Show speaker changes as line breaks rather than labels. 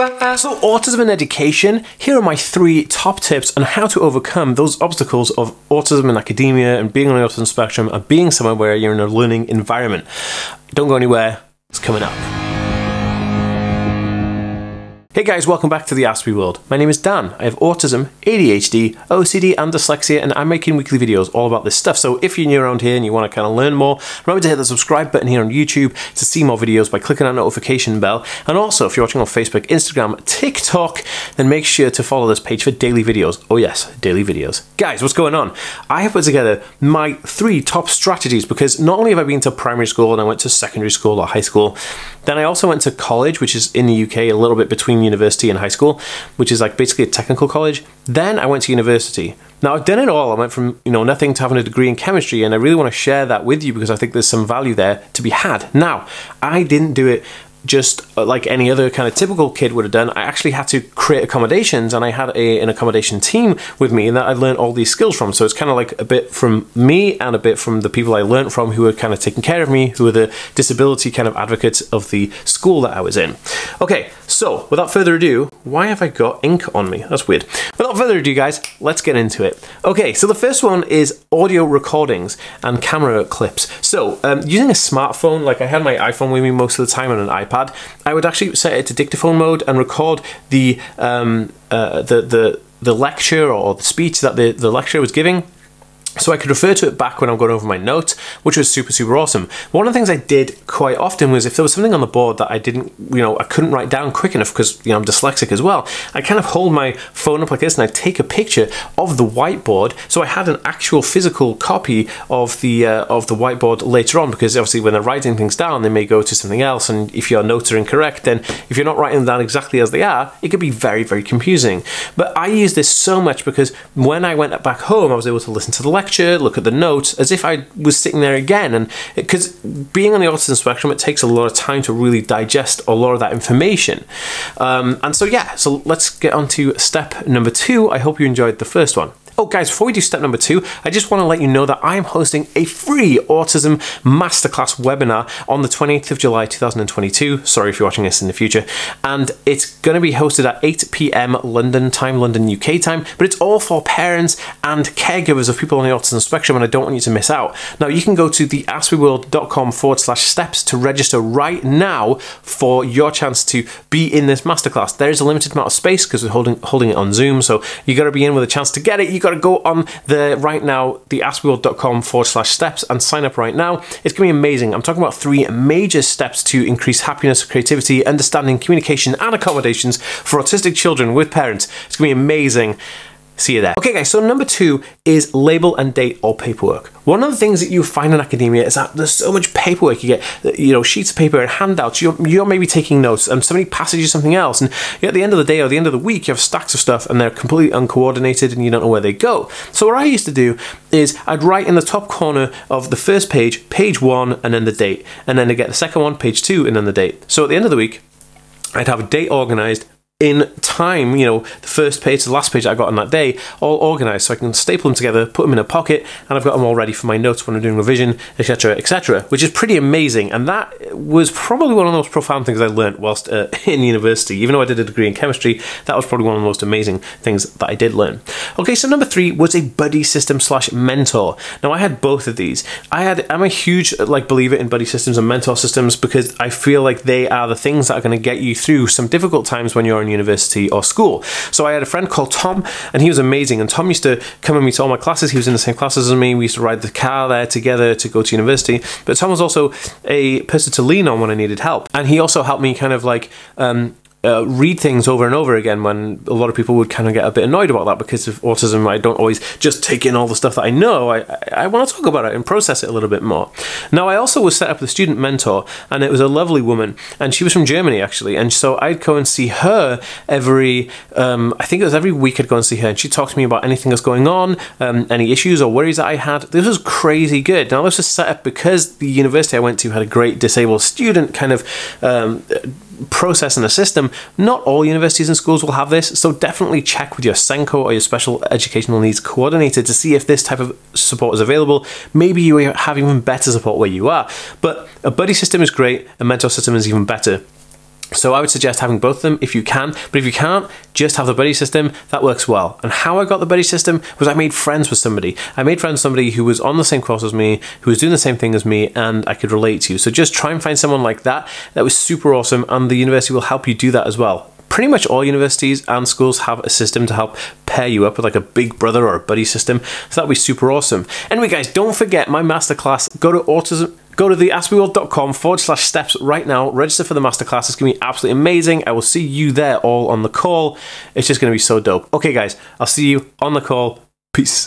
Uh, so, autism and education. Here are my three top tips on how to overcome those obstacles of autism and academia and being on the autism spectrum and being somewhere where you're in a learning environment. Don't go anywhere, it's coming up. Hey guys, welcome back to the Aspie World. My name is Dan. I have autism, ADHD, OCD, and dyslexia, and I'm making weekly videos all about this stuff. So if you're new around here and you want to kind of learn more, remember to hit the subscribe button here on YouTube to see more videos by clicking that notification bell. And also, if you're watching on Facebook, Instagram, TikTok, then make sure to follow this page for daily videos. Oh yes, daily videos. Guys, what's going on? I have put together my three top strategies because not only have I been to primary school and I went to secondary school or high school, then I also went to college, which is in the UK, a little bit between university and high school, which is like basically a technical college. Then I went to university. Now I've done it all. I went from you know nothing to having a degree in chemistry, and I really want to share that with you because I think there's some value there to be had. Now I didn't do it just uh, like any other kind of typical kid would have done, I actually had to create accommodations and I had a, an accommodation team with me and that I learned all these skills from. So it's kind of like a bit from me and a bit from the people I learned from who were kind of taking care of me, who were the disability kind of advocates of the school that I was in. Okay, so without further ado, why have I got ink on me? That's weird. Without further ado, guys, let's get into it. Okay, so the first one is audio recordings and camera clips. So um, using a smartphone, like I had my iPhone with me most of the time on an iPad I would actually set it to dictaphone mode and record the um, uh, the the the lecture or the speech that the, the lecturer was giving so I could refer to it back when I'm going over my notes, which was super, super awesome. One of the things I did quite often was if there was something on the board that I didn't, you know, I couldn't write down quick enough because, you know, I'm dyslexic as well, I kind of hold my phone up like this and I take a picture of the whiteboard. So I had an actual physical copy of the uh, of the whiteboard later on because obviously when they're writing things down, they may go to something else. And if your notes are incorrect, then if you're not writing them down exactly as they are, it could be very, very confusing. But I use this so much because when I went back home, I was able to listen to the lecture lecture, look at the notes, as if I was sitting there again. And because being on the autism spectrum, it takes a lot of time to really digest a lot of that information. Um, and so, yeah, so let's get on to step number two. I hope you enjoyed the first one. Oh, guys, before we do step number two, I just want to let you know that I am hosting a free autism masterclass webinar on the 28th of July 2022. Sorry if you're watching this in the future. And it's going to be hosted at 8 p.m. London time, London UK time, but it's all for parents and caregivers of people on the autism spectrum, and I don't want you to miss out. Now, you can go to the aspieworld.com forward slash steps to register right now for your chance to be in this masterclass. There is a limited amount of space because we're holding, holding it on Zoom, so you got to be in with a chance to get it. You got to go on the right now, the aspieworld.com forward slash steps and sign up right now. It's going to be amazing. I'm talking about three major steps to increase happiness, creativity, understanding, communication, and accommodations for autistic children with parents. It's going to be amazing. See you there. Okay, guys, so number two is label and date all paperwork. One of the things that you find in academia is that there's so much paperwork. You get, you know, sheets of paper and handouts. You're, you're maybe taking notes, and somebody passes you something else. And at the end of the day or the end of the week, you have stacks of stuff, and they're completely uncoordinated, and you don't know where they go. So what I used to do is I'd write in the top corner of the first page, page one, and then the date, and then I get the second one, page two, and then the date. So at the end of the week, I'd have a date organized in time, you know, the first page to the last page I got on that day, all organized so I can staple them together, put them in a pocket, and I've got them all ready for my notes when I'm doing revision, etc., etc., which is pretty amazing. And that was probably one of the most profound things I learned whilst uh, in university. Even though I did a degree in chemistry, that was probably one of the most amazing things that I did learn. Okay, so number three was a buddy system slash mentor. Now I had both of these. I had I'm a huge like believer in buddy systems and mentor systems because I feel like they are the things that are going to get you through some difficult times when you're in university or school. So I had a friend called Tom, and he was amazing. And Tom used to come with me to all my classes. He was in the same classes as me. We used to ride the car there together to go to university. But Tom was also a person to lean on when I needed help, and he also helped me kind of like um, uh, read things over and over again when a lot of people would kind of get a bit annoyed about that because of autism. I don't always just take in all the stuff that I know. I, I, I want to talk about it and process it a little bit more. Now, I also was set up with a student mentor, and it was a lovely woman, and she was from Germany actually. And so I'd go and see her every, um, I think it was every week I'd go and see her, and she'd talk to me about anything that's going on, um, any issues or worries that I had. This was crazy good. Now, this was set up because the university I went to had a great disabled student kind of um, process in a system. Not all universities and schools will have this, so definitely check with your SENCo or your special educational needs coordinator to see if this type of support is available. Maybe you have even better support where you are. But a buddy system is great, a mentor system is even better. So I would suggest having both of them if you can, but if you can't, just have the buddy system. That works well. And how I got the buddy system was I made friends with somebody. I made friends with somebody who was on the same course as me, who was doing the same thing as me, and I could relate to. You. So just try and find someone like that. That was super awesome, and the university will help you do that as well pretty much all universities and schools have a system to help pair you up with like a big brother or a buddy system. So that'd be super awesome. Anyway, guys, don't forget my masterclass. Go to autism Go to the aspieworld.com forward slash steps right now. Register for the masterclass. It's going to be absolutely amazing. I will see you there all on the call. It's just going to be so dope. Okay, guys, I'll see you on the call. Peace.